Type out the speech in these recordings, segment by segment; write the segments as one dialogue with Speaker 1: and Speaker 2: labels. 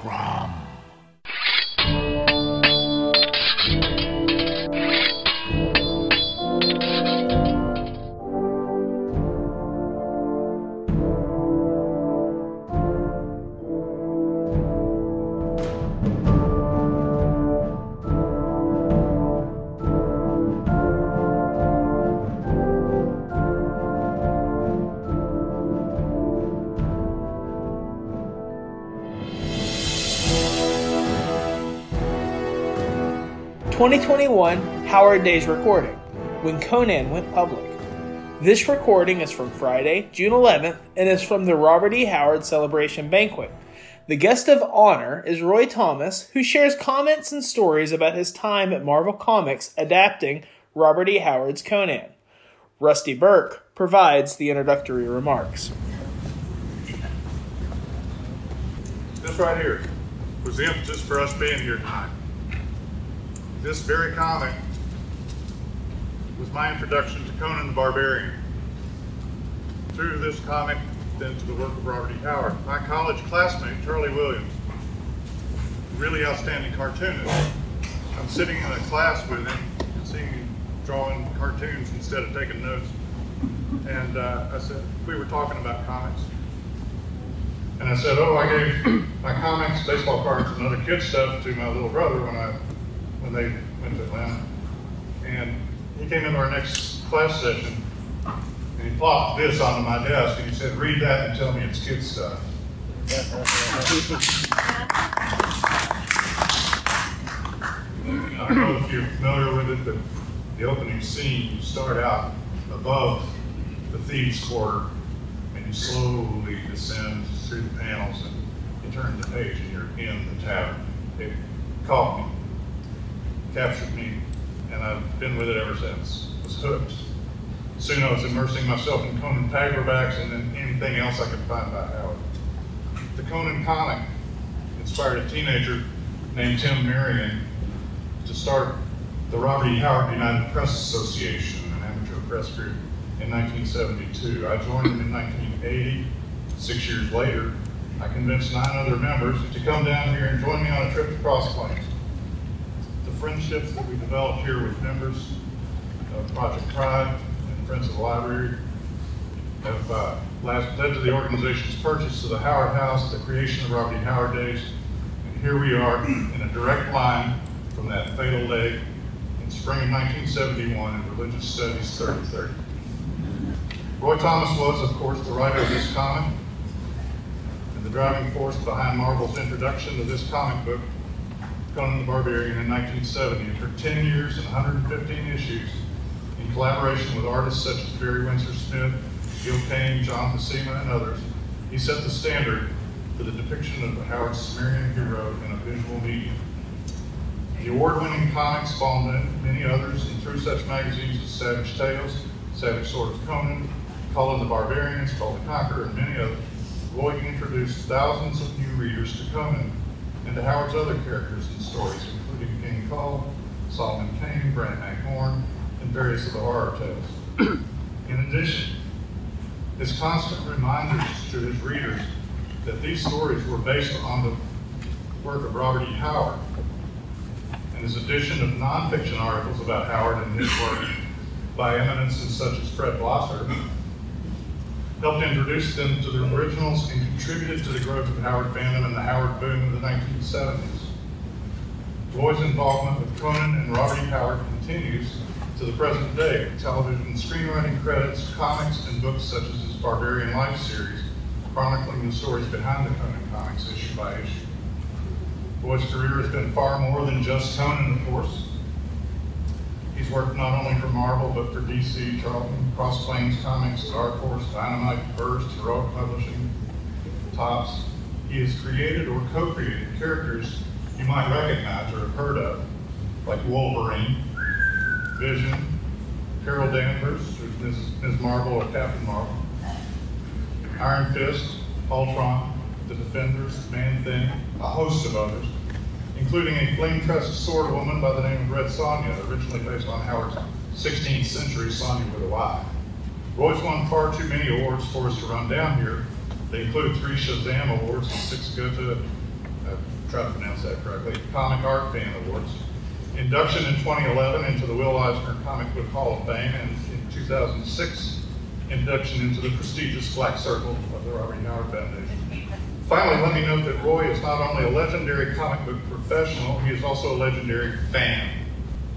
Speaker 1: Crom.
Speaker 2: 2021 Howard Days recording, when Conan went public. This recording is from Friday, June 11th, and is from the Robert E. Howard Celebration Banquet. The guest of honor is Roy Thomas, who shares comments and stories about his time at Marvel Comics adapting Robert E. Howard's Conan. Rusty Burke provides the introductory remarks.
Speaker 3: This right here was the impetus for us being here tonight this very comic was my introduction to Conan the Barbarian. Through this comic, then to the work of Robert E. Howard. My college classmate, Charlie Williams, really outstanding cartoonist. I'm sitting in a class with him, and seeing him drawing cartoons instead of taking notes. And uh, I said, we were talking about comics. And I said, oh, I gave my comics, baseball cards, and other kid stuff to my little brother when I when they went to Atlanta. And he came into our next class session and he plopped this onto my desk and he said, read that and tell me it's kid stuff. I don't know if you're familiar with it, but the opening scene, you start out above the thieves' quarter and you slowly descend through the panels and you turn the page and you're in the tavern. It caught me captured me, and I've been with it ever since. I was hooked. Soon I was immersing myself in Conan paperbacks and then anything else I could find about Howard. The Conan comic inspired a teenager named Tim Marion to start the Robert E. Howard United Press Association, an amateur press group, in 1972. I joined them in 1980. Six years later, I convinced nine other members to come down here and join me on a trip to Cross Plains friendships that we developed here with members of Project Pride and Friends of the Library have uh, led to the organization's purchase of the Howard House, the creation of Robert E. Howard Days, and here we are in a direct line from that fatal day in spring of 1971 in Religious Studies 3030. Roy Thomas was, of course, the writer of this comic and the driving force behind Marvel's introduction to this comic book Conan the Barbarian in 1970, and for 10 years and 115 issues, in collaboration with artists such as Barry Windsor Smith, Gil Kane, John Buscema, and others, he set the standard for the depiction of the Howard Cimmerian hero in a visual medium. The award-winning comics spawned many others in through such magazines as Savage Tales, Savage Sword of Conan, Conan the Barbarian, Kull the Conqueror, and many others. Roy introduced thousands of new readers to Conan and to Howard's other characters and stories, including King Kull, Solomon Kane, Brant Horn, and various of the horror tales. In addition, his constant reminders to his readers that these stories were based on the work of Robert E. Howard, and his addition of nonfiction articles about Howard and his work by eminences such as Fred Blosser helped introduce them to their originals and contributed to the growth of Howard fandom and the Howard boom of the 1970s. Roy's involvement with Conan and Robert E. Howard continues to the present day with television screenwriting credits, comics, and books such as his Barbarian Life series, chronicling the stories behind the Conan comics issue by issue. Roy's career has been far more than just Conan, of course. He's worked not only for Marvel, but for DC, Charlton, Cross Plains Comics, Dark Horse, Dynamite, First, Heroic Publishing, Topps. He has created or co-created characters you might recognize or have heard of, like Wolverine, Vision, Carol Danvers, who's Ms. Marvel or Captain Marvel, Iron Fist, Ultron, The Defenders, Man-Thing, a host of others including a flame-tressed sword woman by the name of Red Sonja, originally based on Howard's 16th century Sonya with a Y. Roy's won far too many awards for us to run down here. They include three Shazam awards and six Goethe uh, try to pronounce that correctly, Comic Art Fan Awards. Induction in 2011 into the Will Eisner Comic Book Hall of Fame, and in 2006, induction into the prestigious Black Circle of the Robert. Howard Foundation. Finally, let me note that Roy is not only a legendary comic book professional, he is also a legendary fan.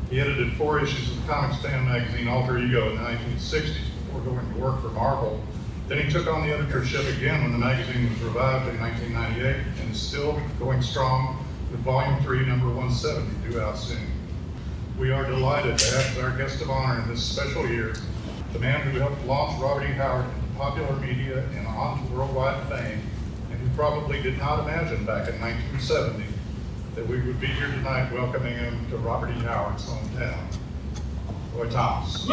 Speaker 3: He edited four issues of the comics fan magazine Alter Ego in the 1960s before going to work for Marvel. Then he took on the editorship again when the magazine was revived in 1998 and is still going strong with volume three, number 170, due out soon. We are delighted to have as our guest of honor in this special year the man who helped launch Robert E. Howard into popular media and on to worldwide fame, probably did not imagine back in 1970 that we would be here tonight welcoming him to Robert E. Howard's hometown. Roy Thomas.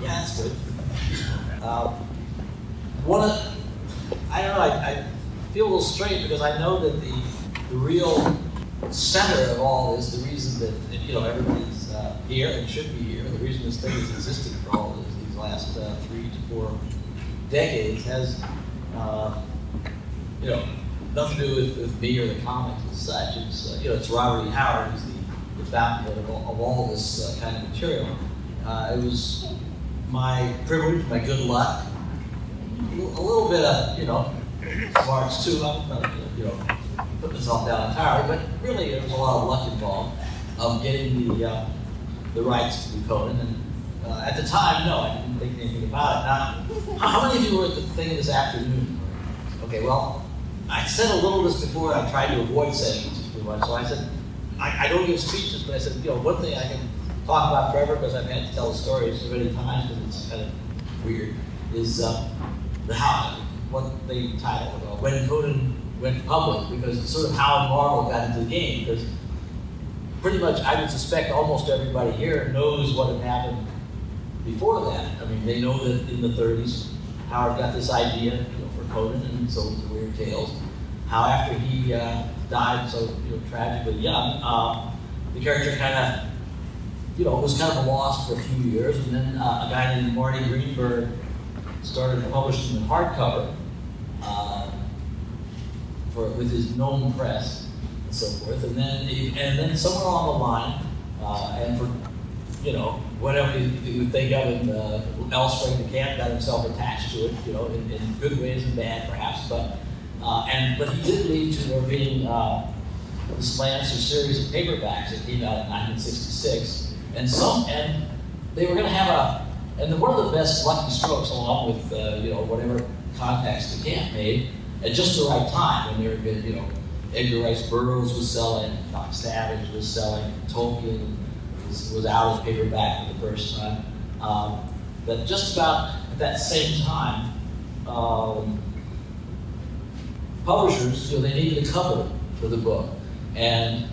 Speaker 1: Yeah, that's good. Um, one of, I don't know, I, I feel a little strange because I know that the, the real center of all this, the reason that, that, you know, everybody's uh, here and should be here, the reason this thing has existed for all this, these last uh, three to four decades has, uh, you know, nothing to do with, with me or the comics as such. It's, uh, you know, it's Robert E. Howard who's the, the fountain of, all- of all this uh, kind of material. Uh, it was my privilege, my good luck, a little bit of, you know, smarts too. I'm not, you know, putting myself down entirely, but really there was a lot of luck involved of getting the uh, the rights to Conan. And uh, at the time, no, I didn't think anything about it. Now, how many of you were at the thing this afternoon? Okay, well, I said a little of this before. I tried to avoid saying it too much, so I said I, I don't give speeches, but I said, you know, one thing I can talk about forever because I've had to tell the story so many times because it's kind of weird is uh, the how what they titled uh, when Conan went public because it's sort of how Marvel got into the game because pretty much I would suspect almost everybody here knows what had happened before that. I mean, they know that in the 30s Howard got this idea you know, Conan and so the Weird Tales. How after he uh, died so you know, tragically young, uh, the character kind of you know, was kind of lost for a few years, and then uh, a guy named Marty Greenberg started publishing the hardcover uh, for with his Gnome Press and so forth, and then and then somewhere along the line, uh, and for you know whatever you, think of, and uh, L. de Camp got himself attached to it, you know, in, in good ways and bad perhaps, but uh, and but he did lead to there being uh, this Lancer series of paperbacks that came out in 1966 and some and they were going to have a and one of the best lucky strokes along with uh, you know whatever contacts de Camp made at just the right time when they were you know Edgar Rice Burroughs was selling, Doc Savage was selling, Tolkien was, was out as paperback for the first time. Um, but just about at that same time, um, publishers you know they needed a cover for the book and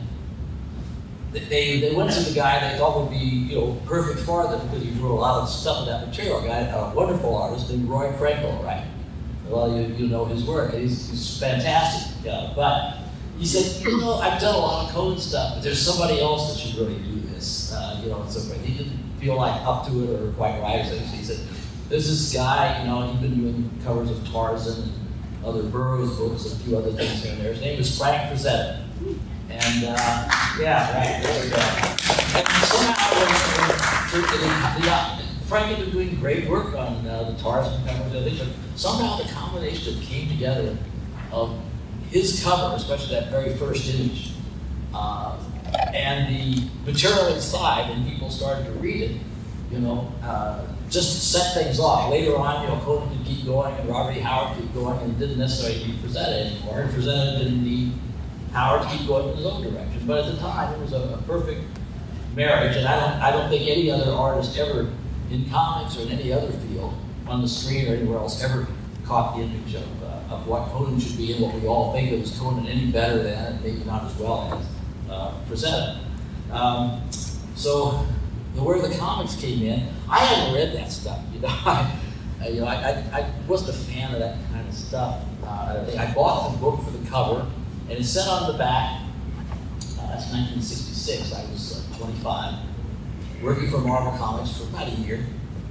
Speaker 1: they, they went to the guy they thought would be you know perfect for them because he wrote a lot of stuff in that material. A guy, a wonderful artist named Roy Krenkel, right? Well, you, you know his work. He's, he's fantastic. Uh, but he said, you know, I've done a lot of code stuff, but there's somebody else that should really do this. Uh, you know, and so forth. He didn't feel like up to it or quite right. So he said, there's this guy, you know, he's been doing covers of Tarzan and other Burroughs books and a few other things here and there. His name is Frank Frazetta. And uh, yeah, right, there we go. And somehow, when, the, uh, Frank had been doing great work on uh, the Tarzan covers and things, but somehow the combination came together of his cover, especially that very first image, uh, and the material inside, and people started to read it, you know, uh, just to set things off. Later on, you know, Conan could keep going, and Robert E. Howard could keep going, and it didn't necessarily need Frazetta anymore. And Frazetta didn't need Howard to keep going in his own direction. But at the time, it was a, a perfect marriage, and I don't, I don't think any other artist ever in comics or in any other field, on the screen or anywhere else, ever caught the image of, uh, of what Conan should be and what we all think of as Conan any better than, maybe not as well as, uh, presented. Um, so, where the comics came in, I hadn't read that stuff, you know. I, you know, I, I, I wasn't a fan of that kind of stuff. Uh, I, bought the book for the cover, and it said on the back, that's 1966. I was uh, 25, working for Marvel Comics for about a year.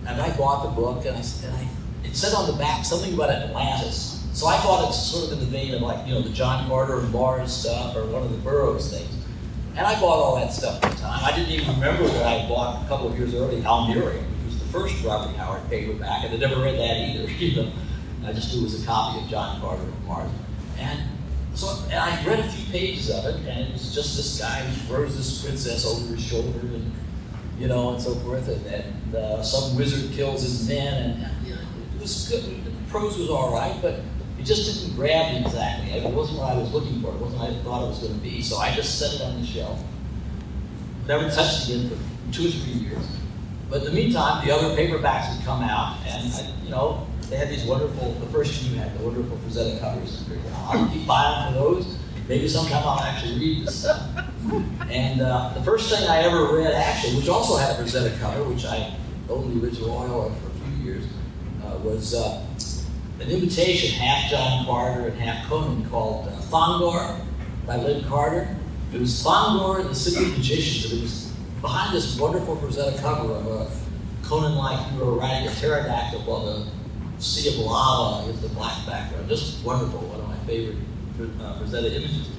Speaker 1: And I bought the book, and I, and I it said on the back something about Atlantis. So I thought it's sort of in the vein of like, you know, the John Carter and Mars stuff or one of the Burroughs things. And I bought all that stuff at the time. I didn't even remember that I bought a couple of years early Almuric, which was the first Robert Howard paperback, and I never read that either. You know, I just knew it was a copy of John Carter and Mars. And so and I read a few pages of it, and it was just this guy who throws this princess over his shoulder, and you know, and so forth, and, and uh, some wizard kills his men, and you know, it was good. The prose was all right, but just didn't grab me exactly. It wasn't what I was looking for. It wasn't what I thought it was going to be. So I just set it on the shelf. Never touched it again for two or three years. But in the meantime, the other paperbacks would come out, and I, you know, they had these wonderful. The first few had the wonderful Frazetta covers. I'll keep buying for those. Maybe sometime I'll actually read this stuff. And uh, the first thing I ever read, actually, which also had a Frazetta cover, which I owned the original oil for a few years, uh, was uh, an imitation, half John Carter and half Conan, called uh, Thongor by Lin Carter. It was Thongor and the City of Magicians, it was behind this wonderful Frazetta cover of a Conan-like hero riding a pterodactyl while the sea of lava is the black background. Just wonderful, one of my favorite uh, Frazetta images.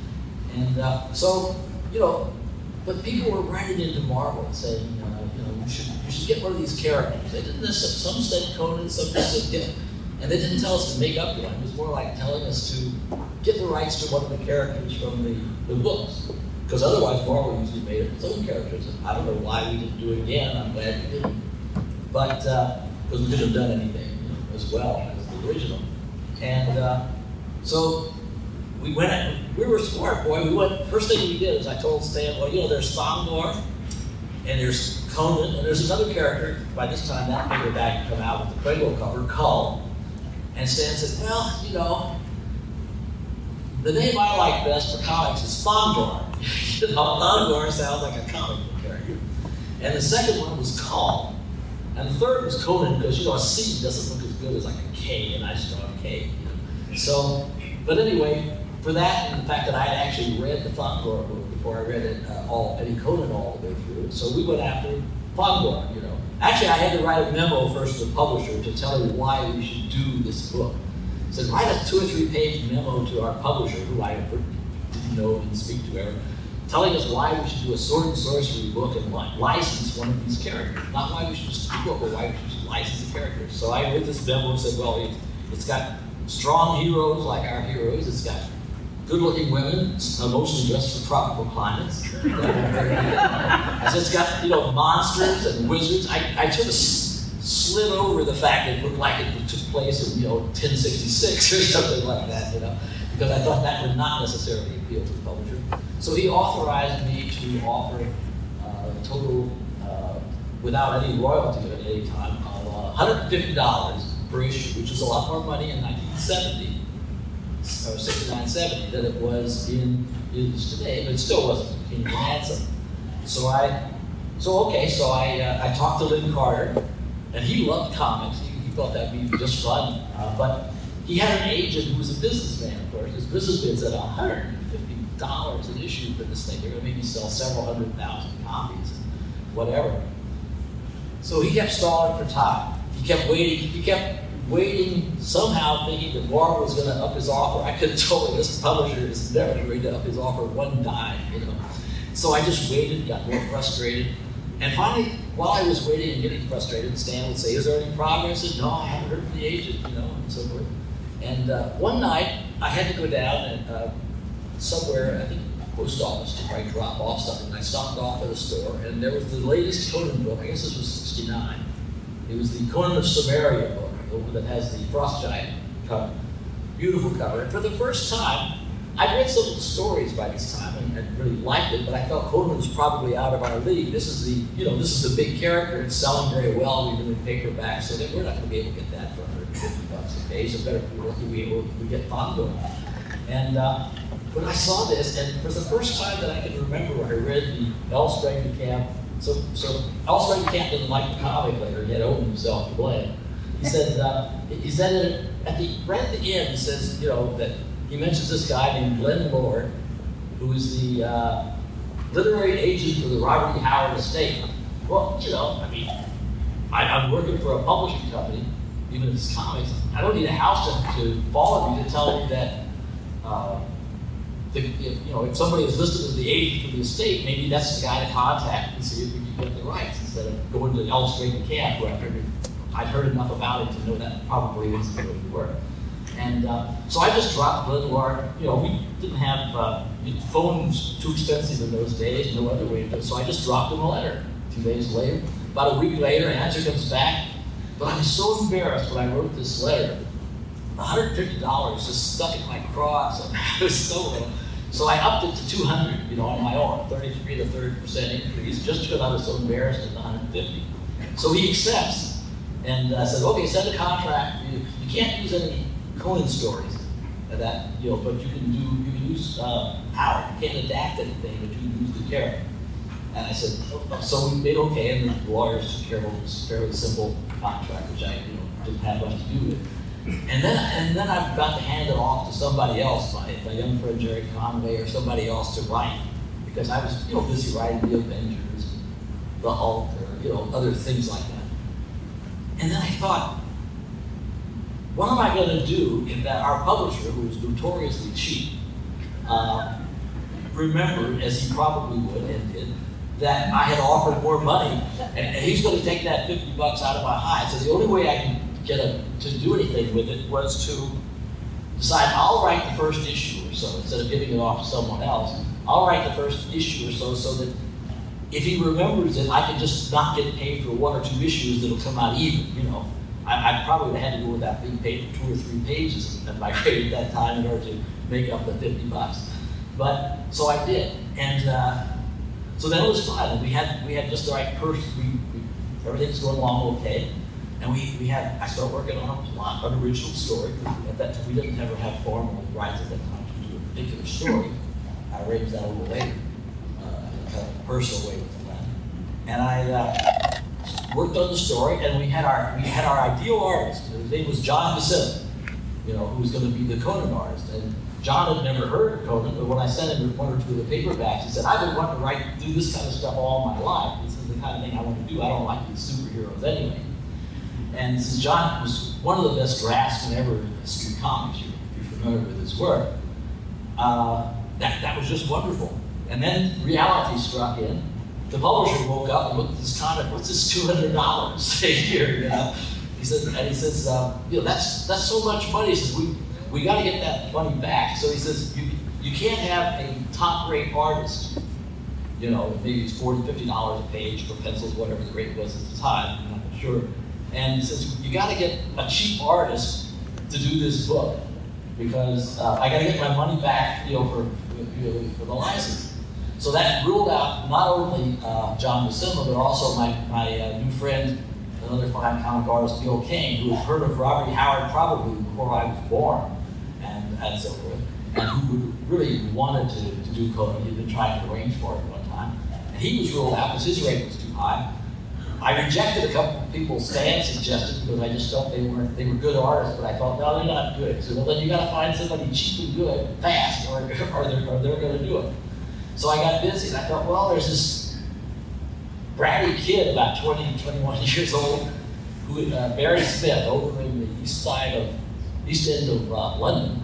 Speaker 1: And uh, so, you know, but people were writing into Marvel saying, uh, you know, you should, you should get one of these characters. They didn't necessarily, some said Conan, some said get, and they didn't tell us to make up one. It was more like telling us to get the rights to one of the characters from the, the books. Because otherwise, Marvel usually made up its own characters. And I don't know why we didn't do it again. I'm glad we didn't. But, because uh, we couldn't have done anything you know, as well as the original. And uh, so we went, we were smart, boy. We went, first thing we did is I told Stan, well, you know, there's Thongor, and there's Conan, and there's another character. By this time, that paperback had come out with the Krenkel cover, Kull. And Stan said, well, you know, the name I like best for comics is Thongor. you know, sounds like a comic book character. And the second one was Kull. And the third was Conan, because, you know, a C doesn't look as good as like a K, and I just draw a K. So, but anyway, for that and the fact that I had actually read the Thongor book before I read it uh, all, Eddie Conan all the way through, so we went after Thongor, you know. Actually, I had to write a memo first to the publisher to tell him why we should do this book. I said, write a two or three page memo to our publisher, who I didn't know, didn't speak to ever, telling us why we should do a sword and sorcery book and license one of these characters. Not why we should just do a book, but why we should license the characters. So I wrote this memo and said, well, it's got strong heroes like our heroes. It's got good-looking women, mostly dressed for tropical climates. it's got you know monsters and wizards. I, I sort of slid over the fact that it looked like it took place in you know 1066 or something like that, you know, because I thought that would not necessarily appeal to the publisher. So he authorized me to offer uh, a total, uh, without any royalty at any time, of $150 per issue, which is a lot more money in 1970 or 69, 70 than it was in is today, but it still wasn't anything handsome. So I, so okay, so I uh, I talked to Lin Carter, and he loved comics. He, he thought that'd be just fun, uh, but he had an agent who was a businessman, of course. His businessman said $150 an issue for this thing. They're going to maybe sell several hundred thousand copies, whatever. So he kept stalling for time. He kept waiting. He kept waiting, somehow thinking that Marvel was going to up his offer. I could have told him this publisher is never going to up his offer one dime, you know. So I just waited, got more frustrated. And finally, while I was waiting and getting frustrated, Stan would say, Is there any progress? Said, No, I haven't heard from the agent, you know, and so forth. And uh, one night, I had to go down and uh, somewhere, I think post office, to probably drop off something. And I stopped off at a store, and there was the latest Conan book. I guess this was 69. It was the Conan of Cimmeria book that has the frost giant cover. Beautiful cover. And for the first time, I'd read some of the stories by this time and, and really liked it, but I felt Conan was probably out of our league. This is the, you know, this is the big character. It's selling very well. We're doing paperback, so that we're not going to be able to get that for 150 bucks a page. So better if we're lucky we, we get Thongor. And uh, when I saw this, and for the first time that I can remember, I read the L. Camp. So, so L. Camp didn't like the comic later. He had owned himself to blame. He said, uh, he said at the, right at the end, he says, you know, that he mentions this guy named Glenn Lord, who is the, uh, literary agent for the Robert E. Howard estate. Well, you know, I mean, I, I'm working for a publishing company, even if it's comics. I don't need a house to, to follow me to tell me that, uh, the, if, you know, if somebody is listed as the agent for the estate, maybe that's the guy to contact and see if we can get the rights instead of going to L. Sprague de Camp where I figured I'd heard enough about it to know that probably wasn't going to work. And uh, so I just dropped the letter. You know, we didn't have uh, phones too expensive in those days, no other way to do it. So I just dropped him a letter. Two days later, about a week later, an answer comes back. But I was so embarrassed when I wrote this letter. $150 just stuck in my cross. I was so so I upped it to 200, you know, on my own, 33 to 30 percent increase, just because I was so embarrassed at the 150. So he accepts and I said, okay, send a contract. You, you can't use any Conan stories that, you know, but you can do, you can use uh, Howard. You can't adapt anything, but you can use the character. And I said, oh, so we made okay, and the lawyers took care of this fairly simple contract, which I, you know, didn't have much to do with. And then, and then I've got to hand it off to somebody else, my, my young friend Gerry Conway or somebody else to write, because I was, you know, busy writing the Avengers, the Hulk, or you know, other things like that. And then I thought, what am I going to do if that our publisher, who is notoriously cheap, uh, remembered, as he probably would and did, that I had offered more money, and, and he's going to take that 50 bucks out of my hide. So the only way I can get a, to do anything with it was to decide I'll write the first issue or so instead of giving it off to someone else. I'll write the first issue or so so that if he remembers it, I can just not get paid for one or two issues that'll come out even, you know. I, I probably would have had to go without being paid for two or three pages at my grade at that time in order to make up the 50 bucks. But, so I did. And uh, so that was fine. We had, we had just the right person. We, we, everything's going along okay. And we, we had, I started working on a plot, an original story. At that time, we didn't ever have formal rights at that time to do a particular story. I arranged that a little later, uh, in a kind of personal with the plan. And I, uh, worked on the story, and we had our we had our ideal artist. His name was John Buscema, you know, who was going to be the Conan artist. And John had never heard of Conan, but when I sent him one or two of the paperbacks, he said, "I've been wanting to write, do this kind of stuff all my life. This is the kind of thing I want to do. I don't like these superheroes anyway." And since John was one of the best draftsmen ever in Street Comics, if you're familiar with his work, uh, that, that was just wonderful. And then reality struck in, the publisher woke up and looked at this comic. What's this two hundred dollars here? You know, he said, and he says, uh, you know, that's that's so much money. He says, we we got to get that money back. So he says, you you can't have a top rate artist. You know, maybe it's 40 50 dollars a page for pencils, whatever the rate was at the time. I'm not sure. And he says, you got to get a cheap artist to do this book because uh, I got to get my money back, you know, for, you know, for the license. So that ruled out not only uh, John Buscema, but also my, my uh, new friend, another fine comic artist, Gil Kane, who had heard of Robert. Howard probably before I was born, and, and so forth, and who really wanted to, to do Conan. He'd been trying to arrange for it one time. And he was ruled out because his rate was too high. I rejected a couple of people Stan suggested because I just felt they weren't they were good artists, but I thought, no, they're not good. So well, then you got to find somebody cheap and good fast, or, or they're, or they're going to do it. So I got busy and I thought, well, there's this bratty kid, about 20, 21 years old, who uh, Barry Smith, over in the east side of, east end of uh, London,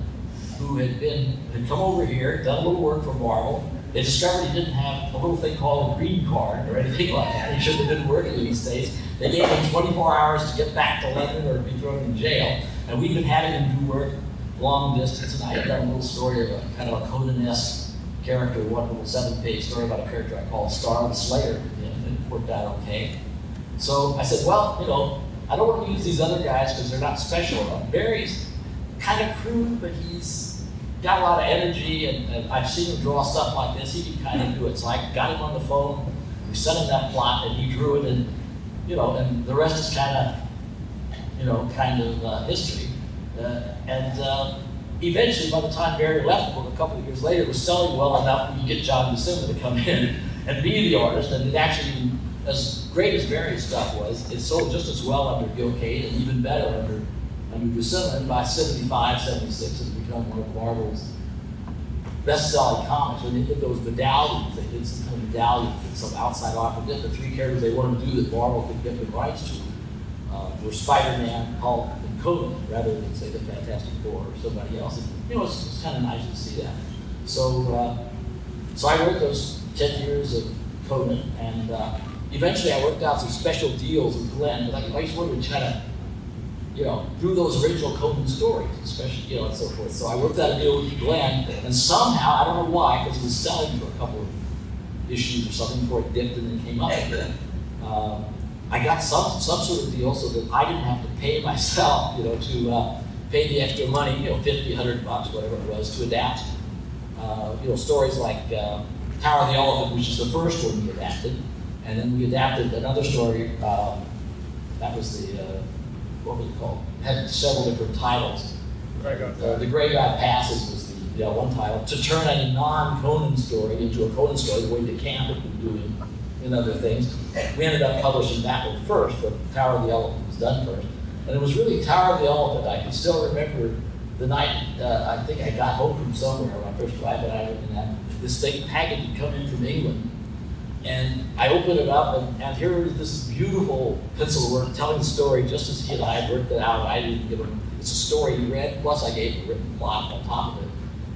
Speaker 1: who had been, had come over here, done a little work for Marvel. They discovered he didn't have a little thing called a green card or anything like that. He shouldn't have been working these days. They gave him 24 hours to get back to London or be thrown in jail. And we've been having him do work long distance. And I had done a little story of a kind of a Conan-esque character, one little seven-page story about a character I called Star the Slayer, and it worked out okay. So I said, well, you know, I don't want to use these other guys because they're not special enough. Barry's kind of crude, but he's got a lot of energy, and, and, I've seen him draw stuff like this. He can kind of do it. So I got him on the phone. We sent him that plot, and he drew it, and you know, and the rest is kind of, you know, kind of uh, history. Uh, and uh, eventually, by the time Barry left the book a couple of years later, it was selling well enough that you get John Buscema to come in and be the artist. And it actually, as great as Barry's stuff was, it sold just as well under Gil Kane and even better under, under Buscema. And by 75, 76, it's become one of Marvel's best-selling comics, when they did those medallions, they did some kind of medallions and some outside offer did the three characters they wanted to do that Marvel could get the rights to uh, were Spider-Man, Hulk, Conan, rather than say the Fantastic Four or somebody else. And, you know, it's, it's kind of nice to see that. So, uh, so I worked those ten years of Conan, and uh, eventually I worked out some special deals with Glenn. But I, wanted to try to you know, through those original Conan stories, especially, you know, and so forth. So I worked out a deal with Glenn, and somehow, I don't know why, because he was selling for a couple of issues or something before it dipped and then came up again. Um, I got some some sort of deal so that I didn't have pay myself, you know, to uh, pay the extra money, you know, 50, 100 bucks, whatever it was, to adapt, uh, you know, stories like uh, Tower of the Elephant, which is the first one we adapted, and then we adapted another story. Um, that was the uh, what was it called? It had several different titles. Uh, the Gray God Passes was the you know, one title. To turn a non-Conan story into a Conan story, the way DeCamp had been doing in other things. We ended up publishing that one first, but Tower of the Elephant was done first. And it was really Tower of the Elephant. I can still remember the night uh, I think I got home from somewhere when I first arrived, and I and this thing package had come in from England and I opened it up, and, and here is this beautiful pencil work telling the story just as he and I had worked it out. I didn't give him, it's a story he read, plus I gave him a written plot on top of it.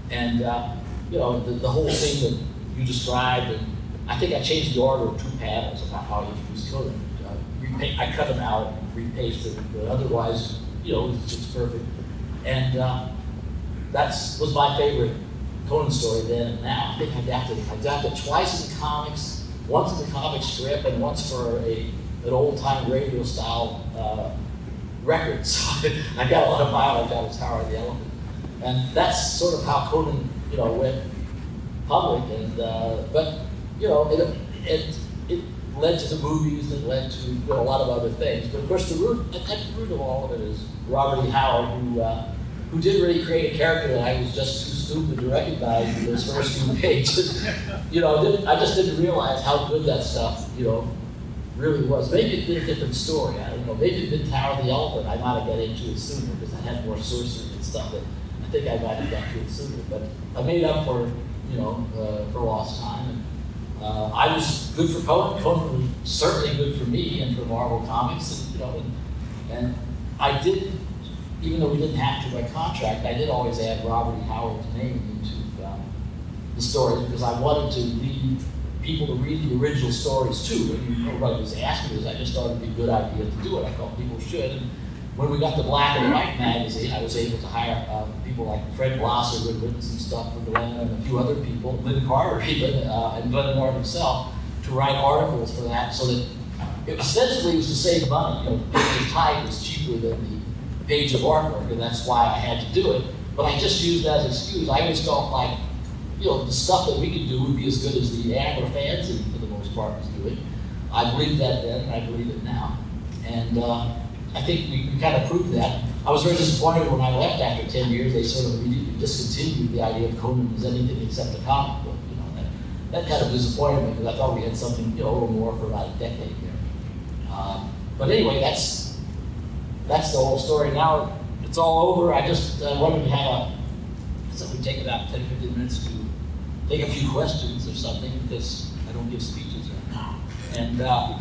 Speaker 1: And, uh, you know, the, the whole scene that you described, and I think I changed the order of two panels about how he introduced Conan. Uh, I cut them out, repasted it, but otherwise, you know, it's, perfect. And uh, that was my favorite Conan story then and now. I think I adapted it. I adapted it twice in the comics once in the comic strip and once for a an old time radio style uh, record. So I got a lot of mileage out of Tower of the Elephant, and that's sort of how Conan, you know, went public. And uh, but you know, it it led to the movies and led to you know, a lot of other things. But of course, the root at the root of all of it is Robert E. Howard, who uh, who did really create a character that I was just too stupid to recognize in those first few pages. you know, I just didn't realize how good that stuff, you know, really was. Maybe it'd been a different story. I don't know. Maybe it'd been Tower of the Elephant. I might have got into it sooner because I had more sorcery and stuff that I think I might have got to it sooner. But I made up for, you know, uh, for lost time. And, uh, I was good for Conan. Conan was certainly good for me and for Marvel Comics. And, you know, and, and I did even though we didn't have to by contract, I did always add Robert E. Howard's name into um, the stories because I wanted to lead people to read the original stories too. And nobody was asking this. I just thought it'd be a good idea to do it. I thought people should. And when we got the Black and White magazine, I was able to hire uh, people like Fred Blosser, who had written some stuff for Glenn, and a few other people, Lin Carter even, uh, and Glenn Moore himself, to write articles for that so that it ostensibly was to save money. You know, the type was cheaper than the page of artwork, and that's why I had to do it. But I just used that as an excuse. I always felt like, you know, the stuff that we could do would be as good as the Amra fanzine, for the most part, was doing. I believed that then, and I believe it now. And uh, I think we, we, kind of proved that. I was very disappointed when I left after 10 years. They sort of immediately discontinued the idea of Conan as anything except a comic book. You know, that, that kind of disappointed me because I thought we had something, you know, a little more for about a decade here. Um, but anyway, that's that's the whole story. Now it's all over. I just uh, wanted to have a, so we take about 10, 15 minutes to take a few questions or something because I don't give speeches right now. And uh,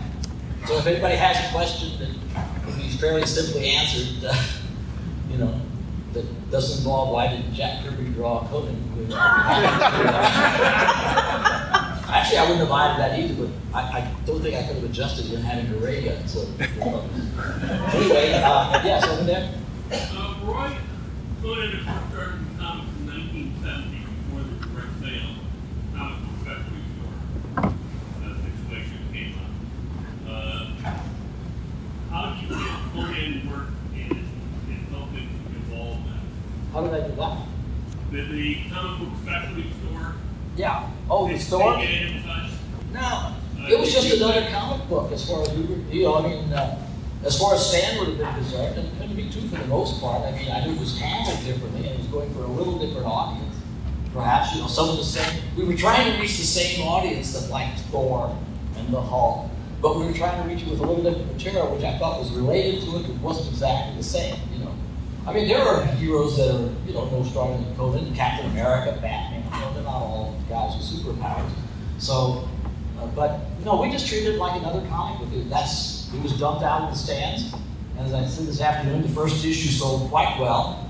Speaker 1: so if anybody has a question that can be fairly simply answered, uh, you know, that doesn't involve why did Jack Kirby draw Conan? Actually, I wouldn't have minded that either, but I, I don't think I could have adjusted him having a ray gun. So anyway, uh, yes, over there.
Speaker 4: Uh, Roy Conan first started in comics in 1970 before the direct sale comic book factory store. That situation came up. Uh, how did you feel Conan worked in, in helping evolve that?
Speaker 1: How did I do that?
Speaker 4: Did the comic book factory store
Speaker 1: yeah. Oh, the store? No. It was just another comic book as far as we were, you know, I mean, uh, as far as Stan would have been concerned, and it couldn't be true for the most part. I mean, I knew it was handled differently and it was going for a little different audience. Perhaps, you know, some of the same, we were trying to reach the same audience that liked Thor and the Hulk, but we were trying to reach it with a little different material, which I thought was related to it, but wasn't exactly the same. I mean, there are heroes that are, you know, no stronger than Conan, Captain America, Batman, you know, not all guys with superpowers. So, uh, but no, we just treated it like another comic book. That's it was dumped out of the stands. And as I said this afternoon, the first issue sold quite well,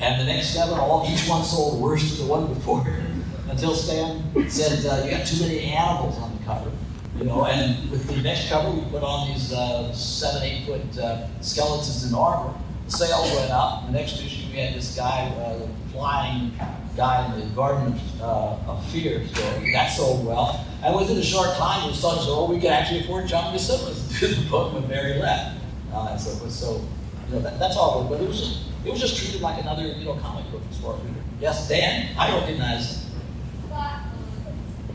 Speaker 1: and the next seven, all each one sold worse than the one before. Until Stan said, uh, "You got too many animals on the cover." You know, and with the next cover, we put on these uh, seven, eight foot uh, skeletons in armor. The sales went up. The next issue, we had this guy, uh, flying guy in the Garden of, uh, of Fear story. That sold well. And within a short time, we started to oh, we could actually afford John Buscema to the book when Mary left. Uh, so it was so, you know, that, that's all. But it was just, it was just treated like another, you know, comic book as far as we. Yes, Dan, I recognize.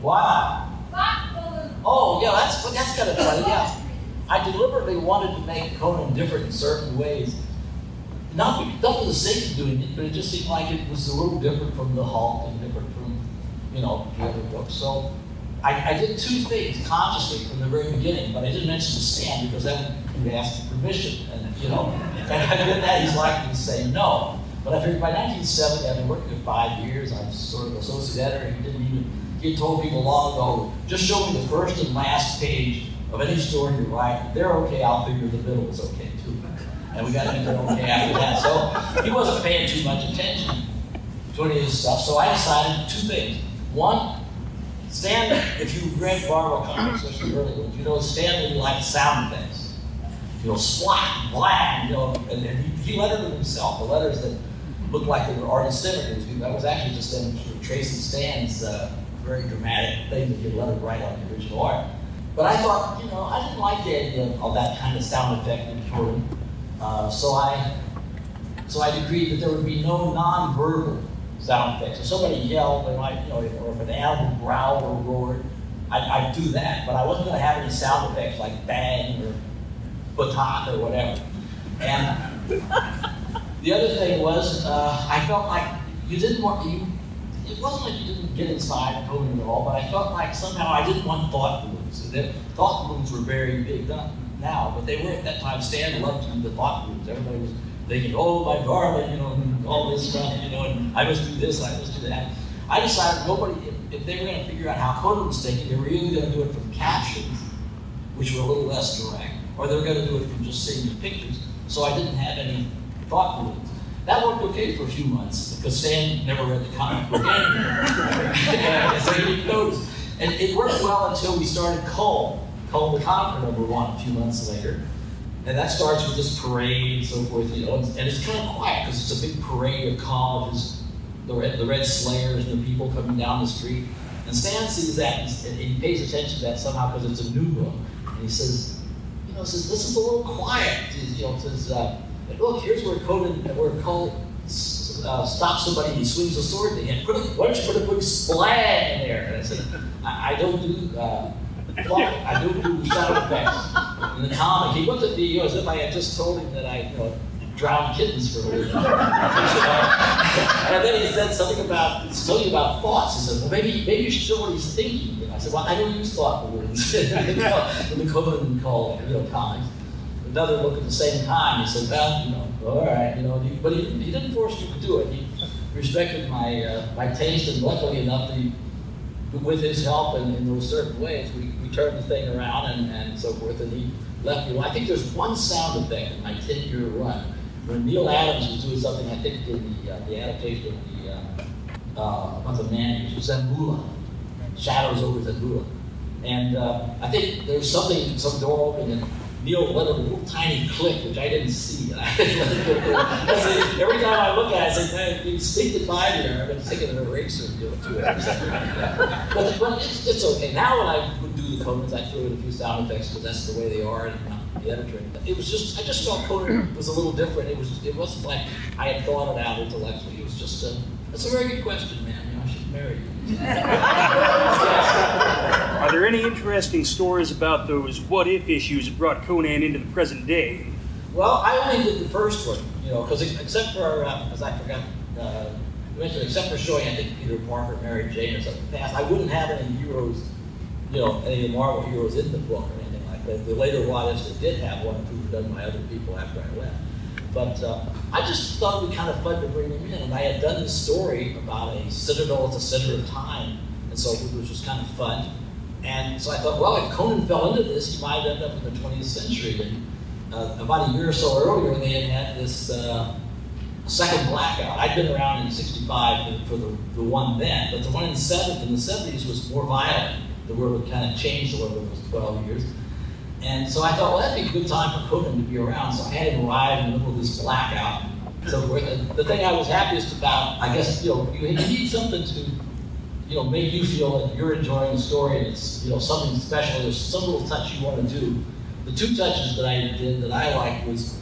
Speaker 1: Wow. Oh, yeah, that's that's kind of funny. Yeah, I deliberately wanted to make Conan different in certain ways, not not for the sake of doing it, but it just seemed like it was a little different from the Hulk and different from, you know, the other books. So I, I did two things consciously from the very beginning, but I didn't mention the because then he asked permission, and you know, and I did that, he's likely to say no. But I figured by 1970, I've been working for five years. I'm sort of associate editor. He didn't even he told people long ago, just show me the first and last page of any story you write. They're okay, I'll figure the middle is okay too. And we got into okay after that. So he wasn't paying too much attention to any of this stuff. So I decided two things. One, Stan, if you've read especially early ones, you know Stan really liked sound effects. You know, splat, blam, you know, and, and he, he lettered them himself. The letters that looked like they were artist images. That was actually just them tracing Stan's uh, very dramatic thing that you let it write on the original art. But I thought, you know, I didn't like the idea of that kind of sound effect in Jordan. Uh, so I so I decreed that there would be no non-verbal sound effects. If somebody yelled, they might, you know, if, or if an animal growled or roared, I'd, I'd do that. But I wasn't going to have any sound effects like bang or batak or whatever. And the other thing was, uh, I felt like you didn't want you it wasn't like you didn't get inside Conan at all, but I felt like somehow I didn't want thought balloons. The thought balloons were very big now, but they were at that time. Stan loved the thought balloons. Everybody was thinking, oh, my garment, you know, and all this stuff, you know, and I must do this, I must do that. I decided nobody, if, if they were going to figure out how Conan was thinking, they were either going to do it from captions, which were a little less direct, or they were going to do it from just seeing the pictures. So I didn't have any thought balloons. That worked okay for a few months because Stan never read the comic book anymore. so he didn't notice. And it worked well until we started Kull, Kull the number one a few months later. And that starts with this parade and so forth, you know, and, it's kind of quiet because it's a big parade of Kull, his, the, red, the Red Slayers and the people coming down the street. And Stan sees that and, he pays attention to that somehow because it's a new book. And he says, you know, says, this is a little quiet. You know, says, uh, look, here's where Conan, where Kull uh, stops somebody, he swings a sword him. Put a, why don't you put a big splat in there? And I said, I, I don't do, uh, I don't do sound effects in the comic. He looked at me as if I had just told him that I, you know, drowned kittens for a living. and then he said something about something about thoughts. He said, well, maybe maybe you should show what he's thinking. And I said, well, I don't use thought balloons in the Conan call, you know, comics another look at the same time. He said, well, you know, all right, you know, but he, he didn't force you to do it. He respected my uh, my taste, and luckily enough, he, with his help and in those certain ways, we, we turned the thing around and, and so forth, and he left me. Well, I think there's one sound effect in my 10-year run when Neal Adams was doing something, I think in the, uh, the adaptation of the, uh, uh, about the man, Zamboula, Shadows over Zamboula. And uh, I think there's something, some door open, and Neil let a little tiny click, which I didn't see. I every time I look at it, I say, you sneaked it by me. I've been thinking of an eraser to it. but, but it's, it's, okay. Now when I do Conans, I throw in a few sound effects because that's the way they are. And the editor. It was just, I just felt Conan was a little different. It was, it wasn't like I had thought it out intellectually. It was just a, that's a very good question, man. You know, I should marry you.
Speaker 5: Are there any interesting stories about those what if issues that brought Conan into the present day?
Speaker 1: Well, I only did the first one, you know, because except for, uh, as I forgot, uh, mentioned, except for showing, I think, Peter Parker, Mary Jane, or something past, I wouldn't have any heroes, you know, any of the Marvel heroes in the book or anything like that. The later what ifs did have one or two done by other people after I left. But uh, I just thought it'd be kind of fun to bring them in. And I had done this story about a citadel at the center of time, and so which was just kind of fun. And so I thought, well, if Conan fell into this, he might end up in the 20th century. And uh, about a year or so earlier, they had had this uh, second blackout. I'd been around in 65 for the, the one then, but the one in the 70s was more violent. The world had kind of changed it was 12 years. And so I thought, well, that'd be a good time for Conan to be around. So I had him arrive in the middle of this blackout and so forth. And the thing I was happiest about, I guess, you know, you need something to, you know, make you feel that you're enjoying the story and it's, you know, something special. There's some little touch you want to do. The two touches that I did that I liked was,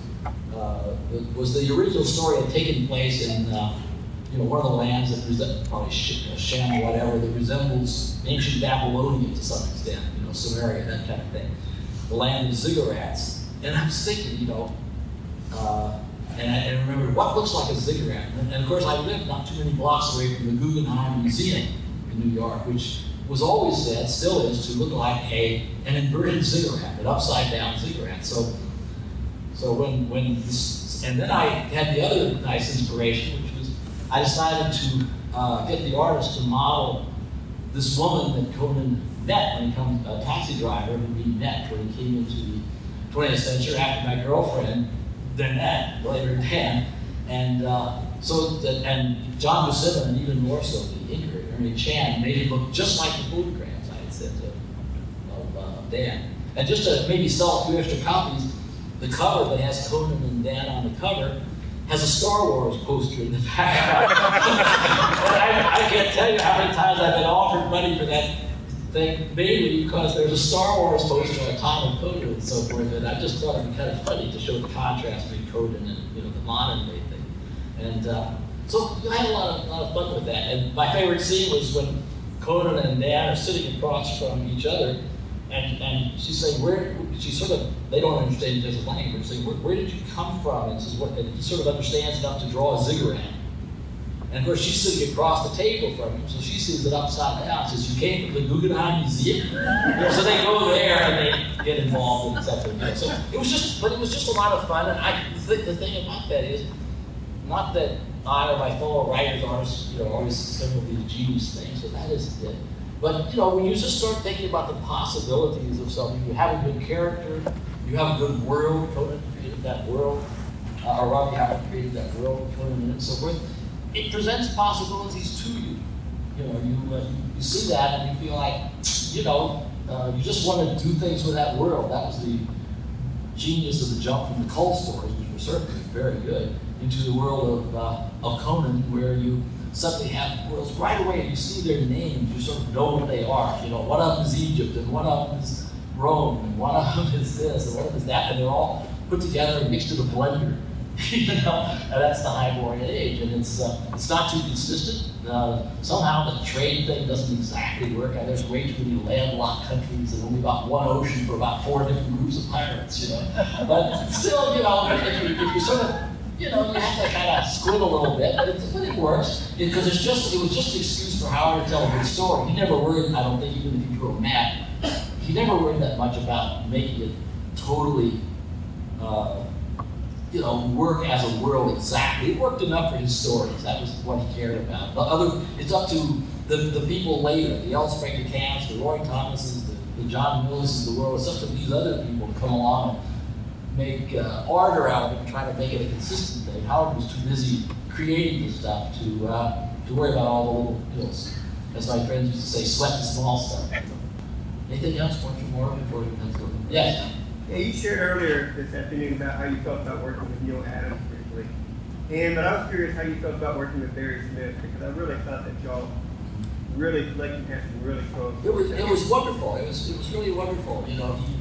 Speaker 1: uh, was the original story had taken place in, uh, you know, one of the lands that resembles, probably Shem or whatever, that resembles ancient Babylonia to some extent, you know, Samaria, that kind of thing the land of ziggurats. And I was thinking, you know, uh, and I and remember what looks like a ziggurat. And, and, of course, I lived not too many blocks away from the Guggenheim Museum in New York, which was always said, still is, to look like a an inverted ziggurat, an upside down ziggurat. So, so when when this, and then I had the other nice inspiration, I decided to uh, get the artist to model this woman that Conan met when he comes, a taxi driver who we met when he came into the 20th century after my girlfriend, then that, later Dann. And uh, so, and John Buscema, and even more so, the inker, Ernie Chan, made it look just like the photographs I had sent of uh, Dann. And just to maybe sell a few extra copies, the cover that has Conan and Dann on the cover has a Star Wars poster in the background. I, I, can't tell you how many times I've been offered money for that thing, mainly because there's a Star Wars poster on Tom and Conan and so forth, and I just thought it'd be kind of funny to show the contrast between Conan and you know the modern day thing. And uh, so I had a lot of, lot of fun with that. And my favorite scene was when Conan and Dann are sitting across from each other, and, and she's saying, where, she sort of, they don't understand each language, saying, where, where did you come from? And, says, what, and he sort of understands enough to draw a ziggurat. And of course, she's sitting across the table from him, so she sees it upside down. Says, "You came from the Guggenheim Museum." You know, so they go there and they get involved in something. Know, so it was just, but it was just a lot of fun. And I, the, the thing about that is, not that I or my fellow writers are, you know, always these genius things. So that is it. But you know, when you just start thinking about the possibilities of something, you have a good character, you have a good world. Conan created that world, uh, or Robbie Howard created that world, Conan and so forth it presents possibilities to you. You know, you, uh, you see that and you feel like, you know, uh, you just want to do things with that world. That was the genius of the jump from the Kull stories, which were certainly very good, into the world of, uh, of Conan, where you suddenly have worlds right away. And you see their names, you sort of know what they are. You know, one of them is Egypt, and one of them is Rome, and one of them is this, and one of them is that, and they're all put together and mixed in a blender. you know, and that's the Hyborian age, and it's uh, it's not too consistent. Uh, somehow the trade thing doesn't exactly work. Uh, there's way too many landlocked countries and only about one ocean for about four different groups of pirates, you know. But still, you know, if you, if you sort of you know, you have to kind of squint a little bit, but it, but it works because it's just it was just an excuse for Howard to tell a good story. He never worried. I don't think even if you drew a map, he never worried that much about making it totally uh, you know, work as a world exactly. It worked enough for his stories. That was what he cared about. But other, it's up to the, the people later, the L. Springer Camps, the Roy Thomases, the, the John Miliuses of the world. It's up to these other people to come along make uh, art around it and try to make it a consistent thing. Howard was too busy creating the stuff to uh, to worry about all the little, know, as my friends used to say, sweat the small stuff. Anything else? One more before we come to Yes.
Speaker 6: Yeah, you shared earlier this afternoon about how you felt about working with Neal Adams briefly. And but I was curious how you felt about working with Barry Smith because I really thought that y'all really like you had some really close.
Speaker 1: It was it was wonderful. It was it was really wonderful. You know, he,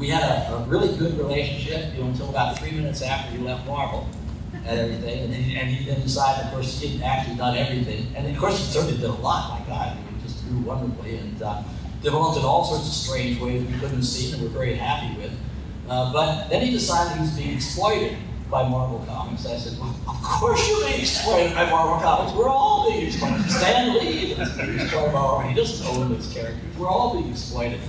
Speaker 1: we had a, a, really good relationship. You know, until about three minutes after he left Marvel and everything, and, he, and he then decided, of course, he had actually done everything, and of course, he certainly did a lot. My God, he just grew wonderfully and uh, developed in all sorts of strange ways we couldn't see and we're very happy with. Uh, but then he decided he was being exploited by Marvel Comics. I said, well, of course you're being exploited by Marvel Comics. We're all being exploited. Stan Lee is being exploited by Marvel. He doesn't own those characters. We're all being exploited.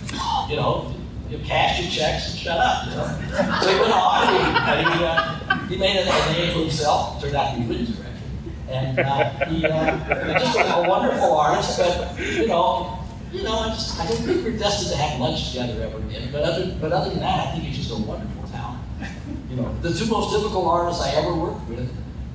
Speaker 1: You know, you cash your checks and shut up. You know? so he went off and he, uh, he made a, a name for himself. Turned out to be Windsor, actually. And uh, he uh, just a, a wonderful artist, but you know, you know, I just I don't think we're destined to have lunch together ever again. But other but other than that, I think he's just a wonderful talent. You know, the two most difficult artists I ever worked with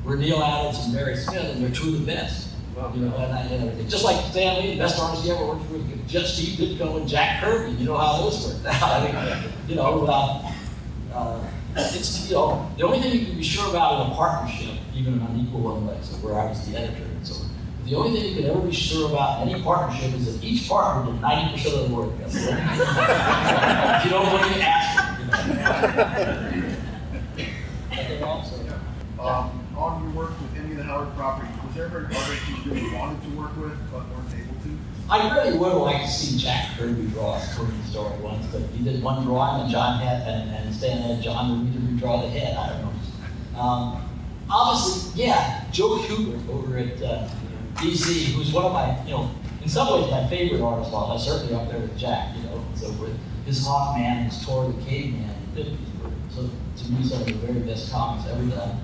Speaker 1: were Neal Adams and Barry Smith, and they're two of the best. You know, and, I, and everything. Just like Stan Lee, the best artist he ever worked with, just Steve Ditko and Jack Kirby. You know how those worked out. I mean, you know, uh, uh, it's you know the only thing you can be sure about in a partnership, even on equal one like so where I was the editor and so on, the only thing you can ever be sure about any partnership is that each partner did ninety percent of the work. That's it. if you don't believe me, ask them. You know. Or-
Speaker 7: Um, on your work with any of the Howard properties, was there ever
Speaker 1: I really would like to see Jack Kirby draw a Kirby story once, but he did one drawing and John had, and, and Stan had John to redraw the head, I don't know. Um, obviously, yeah, Joe Kubert over at uh, DC, who's one of my, you know, in some ways my favorite artist, well, I'm certainly up there with Jack, you know, and so forth. His Hawkman, his Tor the Caveman in the 50s were, so to me, some of the very best comics ever done,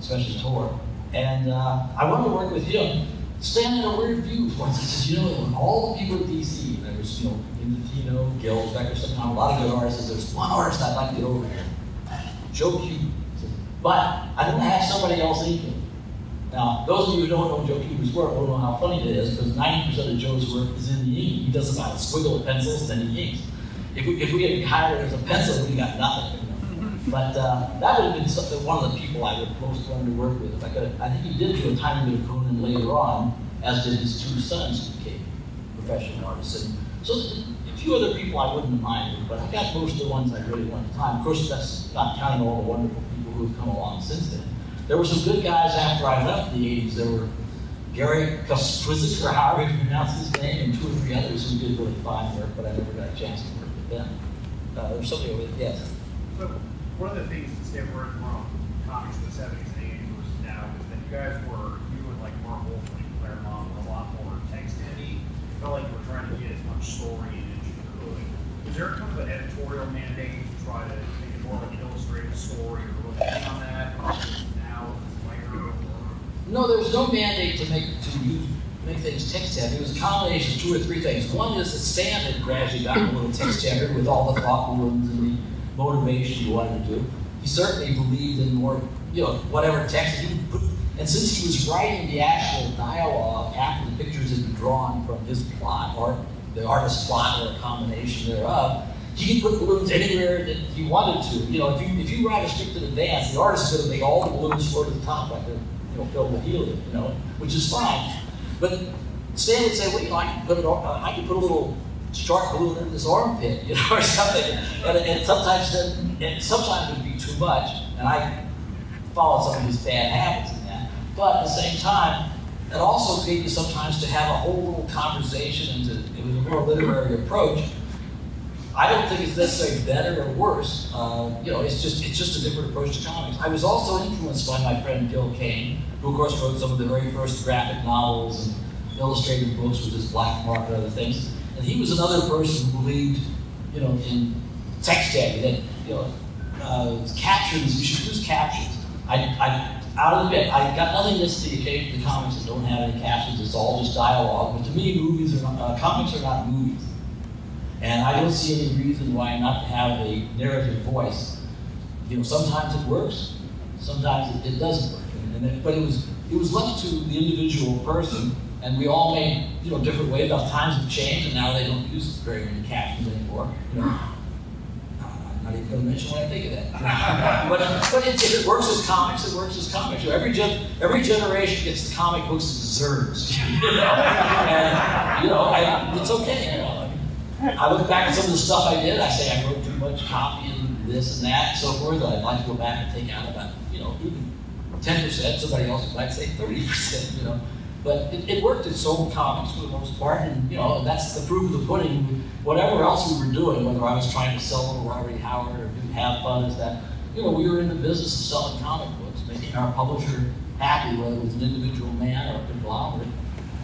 Speaker 1: especially Tor. And uh, I wanted to work with him. Stan had a weird view. He says, you know, all the people at DC, there was, you know, Infantino, Gills, Becker, somehow, a lot of good artists, there's one artist I'd like to get over here. Joe Q. But I don't have somebody else inking. Now, those of you who don't know Joe Kubert's work don't know how funny it is, because 90% of Joe's work is in the ink. He does about a squiggle of pencils, then he inks. If we, if we get hired as a pencil, we got nothing. But uh, that would have been one of the people I would most want to work with. If I could, I think he did do a tiny bit of Conan later on, as did his two sons who became professional artists. And so a few other people I wouldn't mind, but I got most of the ones I really want to time. Of course, that's not counting all the wonderful people who have come along since then. There were some good guys after I left the 80s. There were Gary Kostwizik, or however you pronounce his name, and two or three others who did really fine work, but I never got a chance to work with them. Uh, there was somebody over there, yes.
Speaker 7: One of the things that's different from comics in the seventies and eighties versus now is that you guys were, you and like Marv Wolfman and Claremont were a lot more text heavy. It felt like you were trying to get as much story in as you could. Was there a kind of an editorial mandate to try to make it more of an illustrated story or look on that? Now later?
Speaker 1: No, there was no mandate to make to make things text heavy. It was a combination of two or three things. One is that Stan had gradually gotten a little text heavy with all the thought balloons and the motivation he wanted to do. He certainly believed in more, you know, whatever text he put. And since he was writing the actual dialogue after the pictures had been drawn from his plot or the artist's plot or a combination thereof, he could put balloons anywhere that he wanted to. You know, if you if you write a script in advance, the artist is going to make all the balloons float to the top like they're you know filled with helium, you know, which is fine. But Stan would say, well, you know, I can put it, I can put a little shark balloon in this armpit, you know, or something. And, and sometimes, then, and sometimes it would be too much, and I followed some of his bad habits in that. But at the same time, it also gave you sometimes to have a whole little conversation and to, it was a more literary approach. I don't think it's necessarily better or worse. Uh, you know, it's just it's just a different approach to comics. I was also influenced by my friend Gil Kane, who of course wrote some of the very first graphic novels and illustrated books with his Blackmark and other things. He was another person who believed, you know, in text heavy that you know uh, captions. You should use captions. I, I out of the bit. I got nothing against the occasion the comics that don't have any captions. It's all just dialogue. But to me, movies are not, uh, comics are not movies. And I don't see any reason why not to have a narrative voice. You know, sometimes it works, sometimes it, it doesn't work. And, and but it was it was left to the individual person, and we all made you know different ways. Now times have changed, and now they don't use very many captions anymore. You know, I'm not even going to mention what I think of that. but but it, if it works as comics, it works as comics. Know, every gen, every generation gets the comic books it deserves. You know, and you know, I, it's okay. You know. I look back at some of the stuff I did. I say I wrote too much copy and this and that and so forth. I'd like to go back and take out about, you know, even 10%. Somebody else might say 30%, you know. But it, it worked. It sold comics for the most part. And, you know, that's the proof of the pudding. Whatever else we were doing, whether I was trying to sell little Robert. Howard or do Have Fun, is that, you know, we were in the business of selling comic books, making our publisher happy, whether it was an individual man or a conglomerate.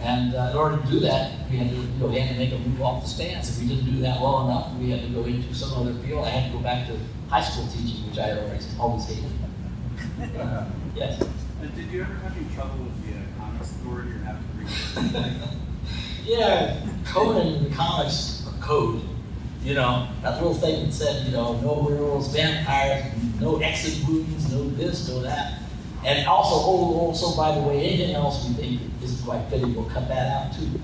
Speaker 1: And uh, in order to do that, we had to, you know, we had to make a move off the stands. If we didn't do that well enough, we had to go into some other field. I had to go back to high school teaching, which I always, always hated. Uh, yes.
Speaker 8: Uh, did you ever have any trouble with authority or have to read?
Speaker 1: Yeah, Conan in the comics code, you know, that little thing that said, you know, no werewolves, vampires, no exit wounds, no this, no that. And also, oh, also, by the way, anything else we think isn't quite fitting, we'll cut that out too.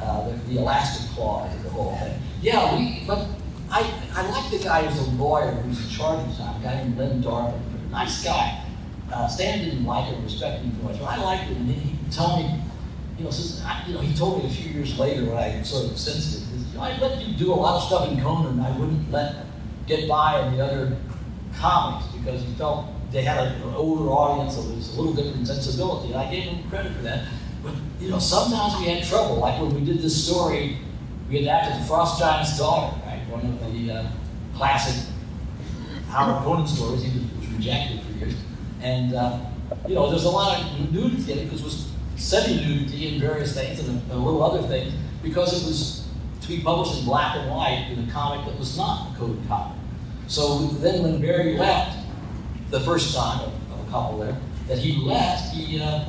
Speaker 1: Uh, the, the elastic clause is the whole thing. Yeah, we, but I, I like the guy who's a lawyer who's in charge of time, a guy named Len Darvin, nice guy. Uh, Stan didn't like it, respect him too much, but I liked it, and he would tell me, you know, I, you know, he told me a few years later when I sort of sensed it. You know, I let you do a lot of stuff in Conan. I wouldn't let get by in the other comics because he felt they had a, an older audience, there was a little different sensibility. And I gave him credit for that. But you know, sometimes we had trouble. Like when we did this story, we adapted the Frost Giant's daughter, right? One of the uh, classic Howard Conan stories. He was rejected for years, and uh, you know, there's a lot of nudity in it because it was semi-nudity in various things and a, a, little other things because it was to be published in black and white in a comic that was not a code comic. So then when Barry left the first time of, of a couple there, that he left, he uh,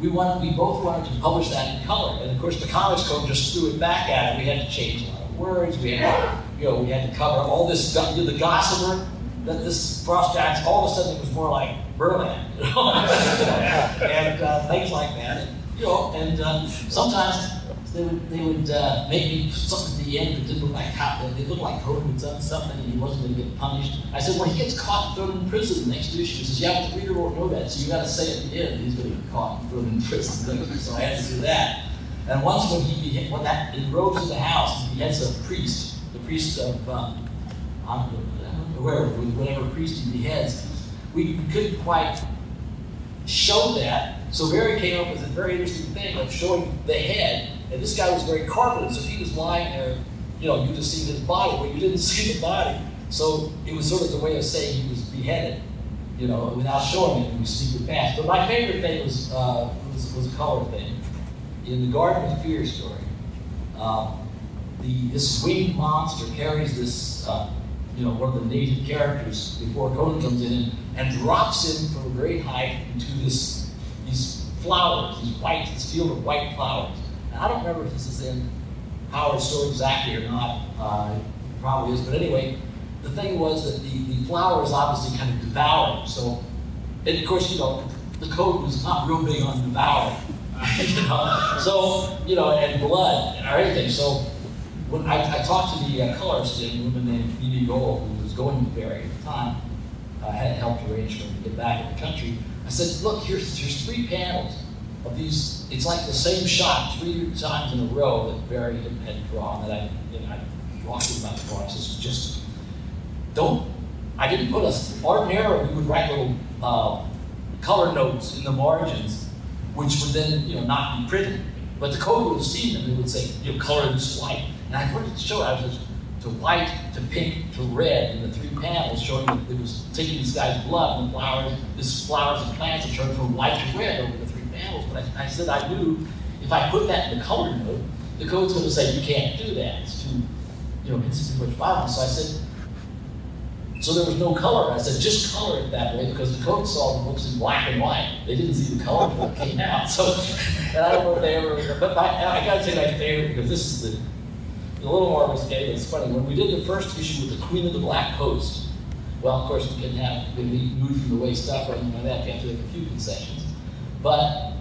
Speaker 1: we wanted we both wanted to publish that in color, and of course the comics code just threw it back at it. We had to change a lot of words. We had to, you know we had to cover all this stuff. The gossamer that this frost giants all of a sudden it was more like Berlin, you know? and uh, things like that. You know, and uh, sometimes they would they would uh, make me something at the end that didn't look like how they looked like Conan had done something and he wasn't going to get punished. I said, well, he gets caught thrown in prison the next issue. He says, yeah, but the reader won't know that, so you got to say at the end he's going to get caught and thrown in prison. so I had to do that. And once when he when that in Rogues in the House, he beheads a priest, the priest of um, whoever, whatever priest he beheads, we couldn't quite show that. So Barry came up with a very interesting thing of showing the head, and this guy was very corpulent, so he was lying there, you know, you just see his body, but you didn't see the body. So it was sort of the way of saying he was beheaded, you know, without showing it, we sneak it past. But my favorite thing was, uh, was, was a color thing. In the Garden of Fear story, um, the, this winged monster carries this uh, you know, one of the native characters before Conan comes in and drops him from a great height into this these flowers, these white, this field of white flowers. And I don't remember if this is in Howard's story exactly or not. Uh, probably is, but anyway, the thing was that the, the flowers obviously kind of devour him. So, and of course, you know, the code was not real big on devouring. you know? So, you know, and blood or anything. So when I, I talked to the uh, colorist, a woman named Edie Gold, who was going with Barry at the time, uh, had helped arrange for him to get back in the country. I said, look, here's, here's three panels of these. It's like the same shot three times in a row that Barry had, had drawn that I, that I walked him about the drawing. This is just, don't, I didn't put a, ordinarily we would write little uh, color notes in the margins, which would then, you know, not be printed. But the code would have seen them. It would say, you know, color this white. And I wanted to show I was to white to pink to red in the three panels, showing that it was taking this guy's blood and flowers, this flowers and plants, and turned from white to red over the three panels. But I, I, said I knew if I put that in the color note, the code's going to say you can't do that. It's too, you know, it's too much violence. So I said, so there was no color. I said, just color it that way because the code saw the books in black and white. They didn't see the color until it came out. So, and I don't know if they ever, but I, I got to say my favorite because this is the a little more risque, it's funny. When we did the first issue with the Queen of the Black Coast, well, of course, we couldn't have, we moved from the waist up or anything like that. We have to make a few concessions. But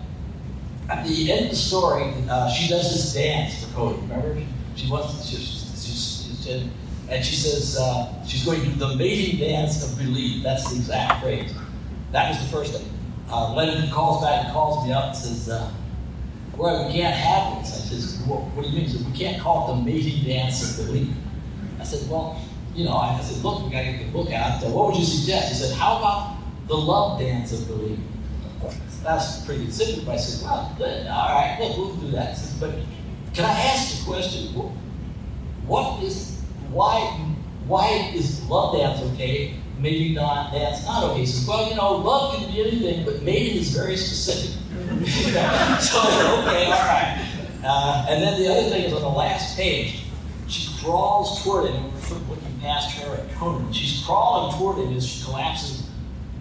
Speaker 1: at the end of the story, uh, she does this dance for Cody. Remember? She wants, she, she, she, and she says uh, she's going to do the mating dance of Bêlit. That's the exact phrase. That was the first thing. Uh, Lennon calls back and calls me up and says, uh, well, we can't have this. I well, what do you mean? He said, we can't call it the mating dance of Bêlit. I said, well, you know, I said, look, we got to get the book out. So what would you suggest? He said, how about the love dance of Bêlit? That's pretty simple. I said, well, good. All right, look, we'll do that. Said, but can I ask a question? What is, why, why is love dance okay maybe not, that's not okay. He says, well, you know, love can be anything, but mating is very specific. So okay, all right. Uh, and then the other thing is on the last page, she crawls toward him. We're looking past her at Conan. She's crawling toward him as she collapses,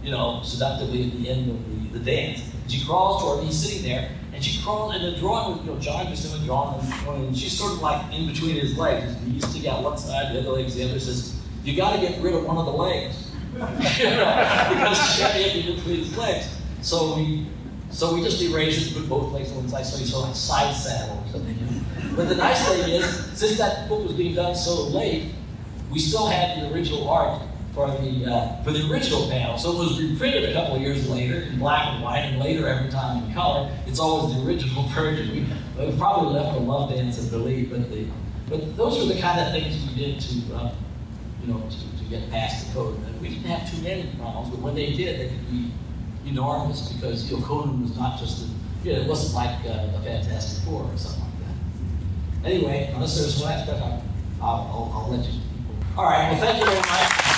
Speaker 1: you know, seductively at the end of the, the dance. She crawls toward him. He's sitting there, and she crawls in the drawing with, you know, John Buscema drawing and, she's sort of like in between his legs. You stick out one side, the other leg's the other. Says, "You got to get rid of one of the legs." you know, because she had to get between his legs. So we so we just erased it, put both legs on one side, so you saw like side saddle or something. But the nice thing is, since that book was being done so late, we still had the original art for the uh, for the original panel. So it was reprinted a couple of years later in black and white, and later every time in color. It's always the original version. We, we probably left a love dance and Bêlit, but the but those were the kind of things we did to uh, you know to, to get past the code. We didn't have too many problems, but when they did, they could be enormous because you know Conan was not just a, you know, it wasn't like uh, a Fantastic Four or something like that. Anyway, unless there's one aspect, I'll, I'll, I'll, let you. All right. Well, thank you very much.